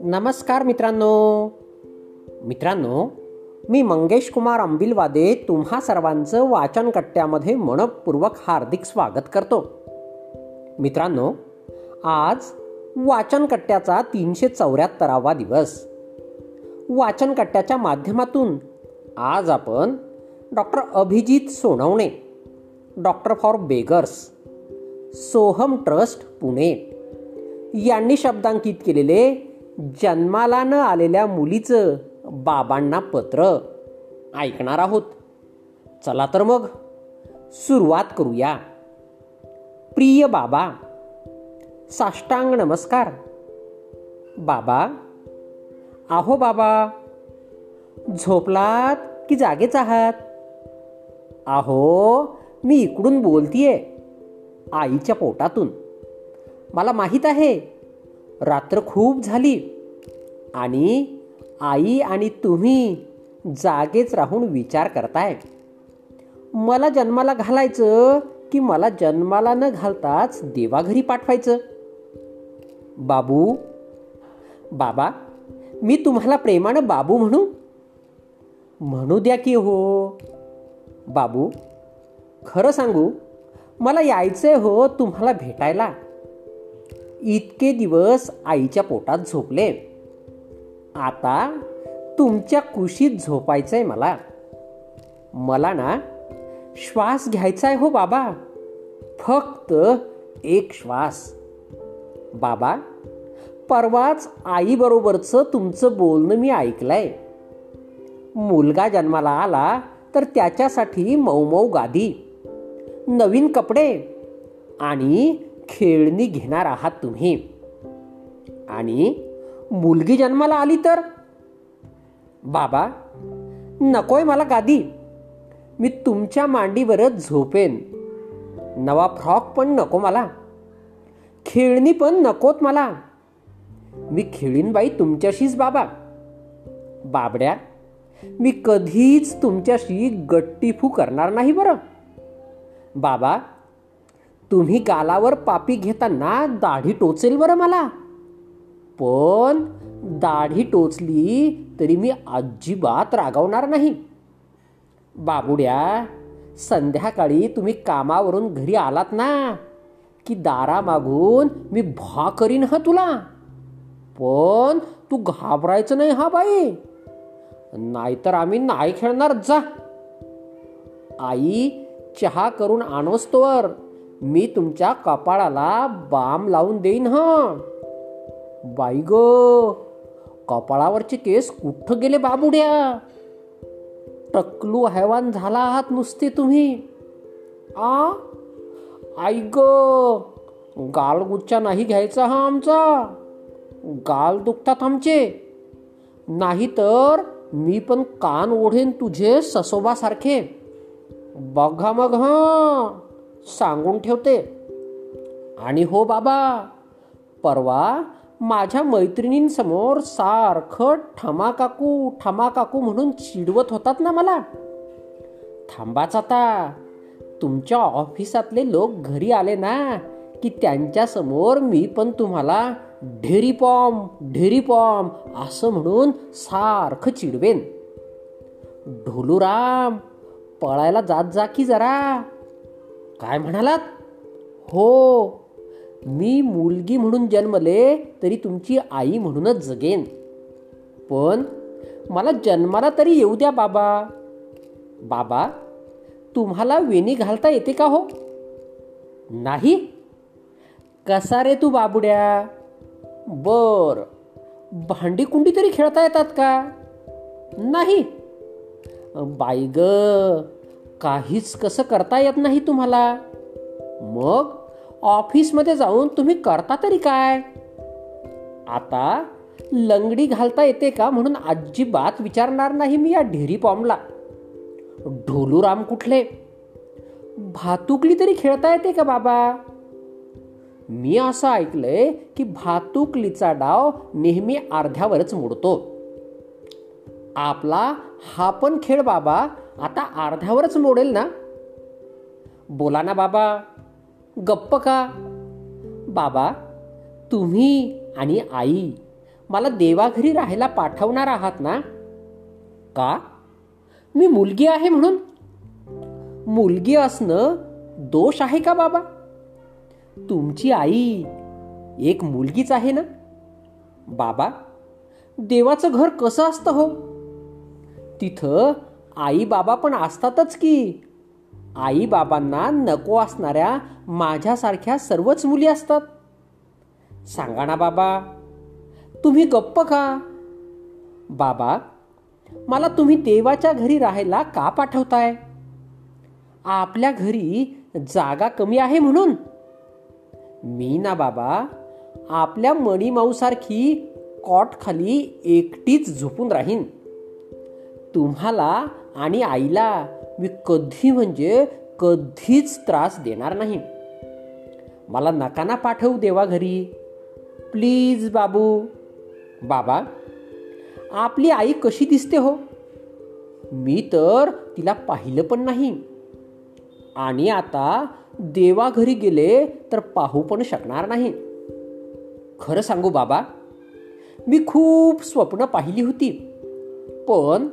नमस्कार मित्रांनो. मित्रांनो मी मंगेश कुमार अंबिलवादे तुम्हा सर्वांचं वाचन कट्ट्यामध्ये मनपूर्वक हार्दिक स्वागत करतो. मित्रांनो आज वाचन कट्ट्याचा तीनशे चौऱ्याहत्तरावा दिवस. वाचन कट्ट्याच्या माध्यमातून आज आपण doctor Abhijit Sonawane doctor for beggars Soham trust Pune. यांनी शब्दांकित केलेले जन्माला न आलेल्या मुलीचं बाबांना पत्र. ऐकणार आहोत. चला तर मग सुरुवात करूया. प्रिय बाबा साष्टांग नमस्कार. बाबा आहो बाबा झोपलात की जागेच आहात? आहो मी इकडून बोलतीये. आईच्या पोटातून. मला माहीत आहे रात्र खूप झाली आणि आई आणि तुम्ही जागेच राहून विचार करताय. मला जन्माला घालायचं की मला जन्माला न घालताच देवाघरी पाठवायचं? बाबू बाबा मी तुम्हाला प्रेमानं बाबू म्हणू? म्हणू द्या की हो. बाबू खरं सांगू मला यायचंय हो तुम्हाला भेटायला. इतके दिवस आईच्या पोटात झोपले. आता तुमच्या कुशीत झोपायचंय मला. मला ना श्वास घ्यायचा आहे हो बाबा. फक्त एक श्वास. बाबा परवाच आईबरोबरचं तुमचं बोलणं मी ऐकलंय. मुलगा जन्माला आला तर त्याच्यासाठी मऊ गादी नवीन कपडे. आणि खेळणी घेणार आहात तुम्ही. आणि मुलगी जन्माला आली तर? बाबा नकोय मला गादी. मी तुमच्या मांडीवरच झोपेन. नवा फ्रॉक पण नको मला. खेळणी पण नकोत मला. मी खेळीन बाई तुमच्याशीच बाबा. बाबड्या मी कधीच तुमच्याशी गट्टीफू करणार नाही बरं. बाबा तुम्ही गालावर पापी घेताना दाढी टोचेल बरं मला. पण दाढी टोचली तरी मी अजिबात रागवणार नाही. बाबुड्या संध्याकाळी तुम्ही कामावरून घरी आलात ना की दारा मागून मी भा करीन हा तुला. पण तू घाबरायचं नाही हा बाई. नाहीतर आम्ही नाही खेळणार जा. आई चहा करून आणोस्तोवर. मी तुमच्या कपाळाला बाम लावून देईन ह. बाई ग कपाळावरचे केस कुठं गेले बाबुड्या? टकलू हैवान झाला आहात नुसते तुम्ही. आ? आई ग गालगुच्चा नाही घ्यायचा हा आमचा. गाल दुखतात आमचे. नाही तर मी पण कान ओढेन तुझे ससोबासारखे. बघा मग हां सांगून ठेवते. आणि हो बाबा परवा माझ्या मैत्रिणींसमोर सारखं ठमाकाकू ठमाकाकू म्हणून चिडवत होतात ना मला. थांबाच आता. तुमच्या ऑफिसातले लोक घरी आले ना की त्यांच्यासमोर मी पण तुम्हाला ढेरी पॉम ढेरी पॉम असं म्हणून सारखं चिडवेन. ढोलूराम पळायला जात जा की जरा. काय म्हणालात? हो. मी मुलगी म्हणून जन्मले तरी तुमची आई म्हणूनच जगेन. पण मला जन्माला तरी येऊ द्या बाबा. बाबा तुम्हाला वेणी घालता येते का हो? नाही? कसा रे तू बाबुड्या? बर. भांडी कुंडी तरी खेळता येतात का? नाही. बाई ग. काहीच कसं करता येत नाही तुम्हाला? मग ऑफिसमध्ये जाऊन तुम्ही करता तरी काय? आता लंगडी घालता येते का म्हणून अजिबात विचारणार नाही मी या ढेरी पॉमला. ढोलूराम कुठले? भातुकली तरी खेळता येते का बाबा? मी असं ऐकलंय की भातुकलीचा डाव नेहमी अर्ध्यावरच मोडतो. आपला हा पण खेळ बाबा आता अर्ध्यावरच मोडेल ना? बोला ना बाबा गप्प का? बाबा तुम्ही आणि आई मला देवाघरी राहायला पाठवणार आहात ना? का? मी मुलगी आहे म्हणून? मुलगी असणं दोष आहे का बाबा? तुमची आई एक मुलगीच आहे ना? बाबा देवाचं घर कसं असतं हो? तिथं आई बाबा पण असतातच की. आई बाबांना नको असणाऱ्या माझ्यासारख्या सर्वच मुली असतात. सांगा ना बाबा तुम्ही गप्प का बाबा मला तुम्ही देवाच्या घरी राहायला का पाठवताय? आपल्या घरी जागा कमी आहे म्हणून. मी ना बाबा आपल्या मणीमाऊसारखी कॉट खाली एकटीच झोपून राहीन. तुम्हाला आणि आईला मी कधी म्हणजे कधीच त्रास देणार नाही. मला नकाना पाठवू देवा घरी. प्लीज बाबू. बाबा आपली आई कशी दिसते हो? मी तर तिला पाहिलं पण नाही. आणि आता देवा घरी गेले तर पाहू पण शकणार नाही. खरं सांगू बाबा मी खूप स्वप्न पाहिली होती. पण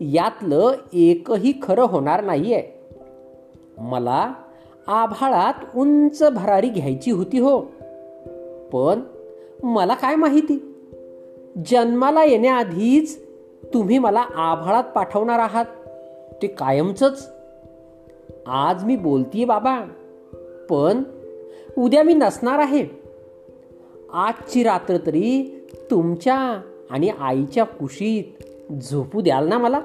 यातलं एकही खरं होणार नाहीये. मला आभाळात उंच भरारी घ्यायची होती हो. पण मला काय माहिती? जन्माला येण्याआधीच तुम्ही मला आभाळात पाठवणार आहात. ते कायमचंच. आज मी बोलतीये बाबा. पण उद्या मी नसणार आहे. आजची रात्र तरी तुमच्या आणि आईच्या कुशीत. झोपू द्याल ना मला?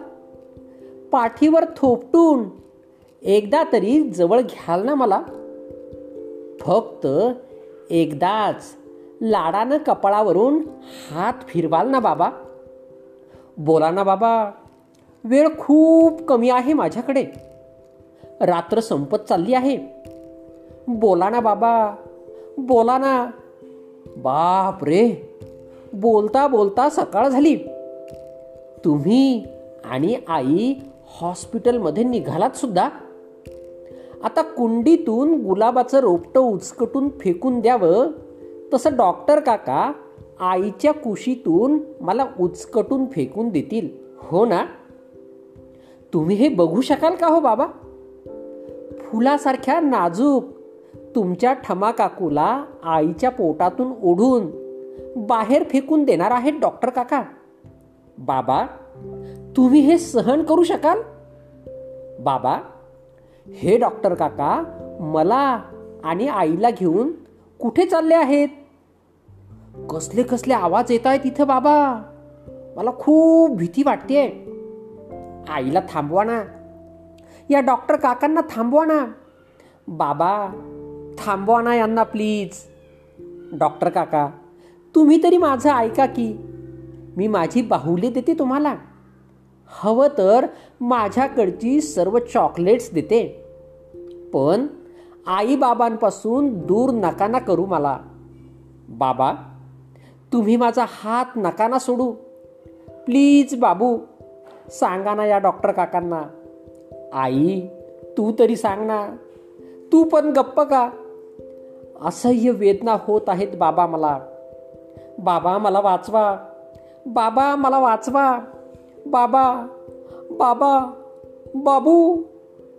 पाठीवर थोपटून एकदा तरी जवळ घ्याल ना मला? फक्त एकदाच लाडानं कपाळावरून हात फिरवाल ना बाबा. बोला ना बाबा वेळ खूप कमी आहे माझ्याकडे. रात्र संपत चालली आहे. बोला ना बाबा बोला ना. बाप रे बोलता बोलता सकाळ झाली. तुम्ही आणि आई हॉस्पिटलमध्ये निघालात सुद्धा. आता कुंडीतून गुलाबाचं रोपटं उचकटून फेकून द्यावं. तसं डॉक्टर काका आईच्या कुशीतून मला उचकटून फेकून देतील. हो ना? तुम्ही हे बघू शकाल का हो बाबा? फुलासारख्या नाजूक तुमच्या ठमा काकूला आईच्या पोटातून ओढून बाहेर फेकून देणार आहेत डॉक्टर काका. बाबा तुम्ही हे सहन करू शकाल? बाबा हे डॉक्टर काका मला आणि आईला घेऊन कुठे चालले आहेत? कसले कसले आवाज येत आहेत इथं बाबा? मला खूप भीती वाटते आईला थांबवा ना. या डॉक्टर काकांना थांबवा ना. बाबा थांबवा ना यांना प्लीज. डॉक्टर काका तुम्ही तरी माझं ऐका की मी माझी बाहुली देते तुम्हाला. हवं तर माझ्याकडची सर्व चॉकलेट्स देते. पण आईबाबांपासून दूर नका ना करू मला. बाबा तुम्ही माझा हात नकाना सोडू. प्लीज बाबू सांगा ना या डॉक्टर काकांना. आई तू तरी सांग ना. तू पण गप्प का? असह्य वेदना होत आहेत बाबा मला. बाबा मला वाचवा. बाबा मला वाचवा. बाबा बाबा बाबू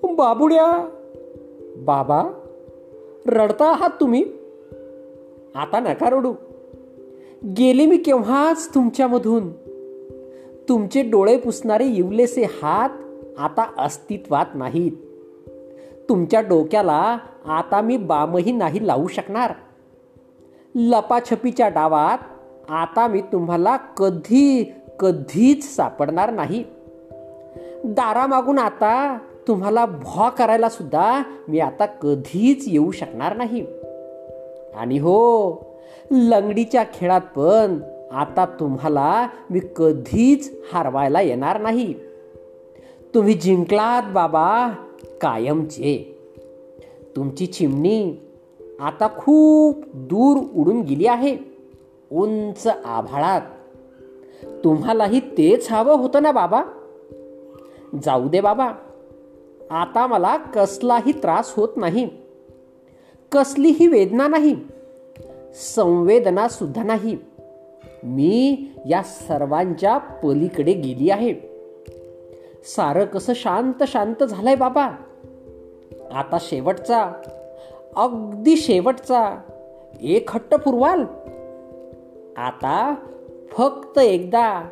बाबुड्या. बाबा रडता आहात तुम्ही? आता नका रडू. गेले मी केव्हाच तुमच्यामधून? तुमचे डोळे पुसणारे इवलेसे हात आता अस्तित्वात नाहीत. तुमच्या डोक्याला आता मी बामही नाही लावू शकणार. लपाछपीच्या डावात आता मी तुम्हाला कधी कधीच सापडणार नाही. दारामागून आता तुम्हाला भॉ करायला सुद्धा मी आता कधीच येऊ शकणार नाही. आणि हो लंगडीच्या खेळात पण आता तुम्हाला मी कधीच हरवायला येणार नाही. तुम्ही जिंकलात बाबा कायमचे. तुमची चिमणी आता खूप दूर उडून गेली आहे. उंच आभाळात. तुम्हालाही तेच हवं होतं ना बाबा? जाऊ दे बाबा. आता मला कसलाही त्रास होत नाही. कसलीही वेदना नाही. संवेदना सुद्धा नाही. मी या सर्वांच्या पलीकडे गेली आहे. सारं कसं शांत शांत झालंय बाबा. आता शेवटचा अगदी शेवटचा एक हट्ट पुरवाल? आता फक्त एकदा.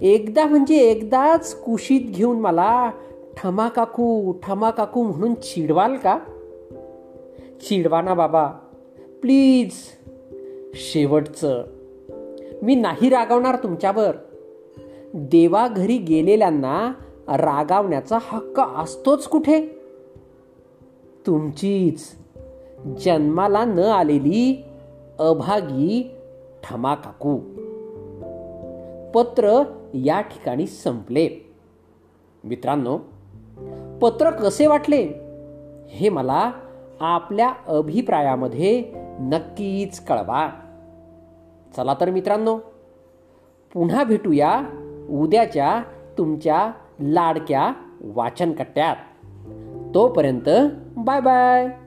एकदा म्हणजे एकदाच कुशीत घेऊन मला ठमा काकू ठमा काकू म्हणून चिडवाल का? चिडवा ना बाबा. प्लीज. शेवटचं. मी नाही रागावणार तुमच्यावर. देवाघरी गेलेल्यांना रागावण्याचा हक्क असतोच कुठे? तुमचीच. जन्माला न आलेली अभागी ठमा काकू. पत्र या ठिकाणी संपले. मित्रांनो पत्र कसे वाटले? हे मला आपल्या अभिप्रायामध्ये नक्कीच कळवा. चला तर मित्रांनो पुन्हा भेटूया उद्याच्या तुमच्या लाडक्या वाचनकट्ट्यात. तोपर्यंत बाय बाय.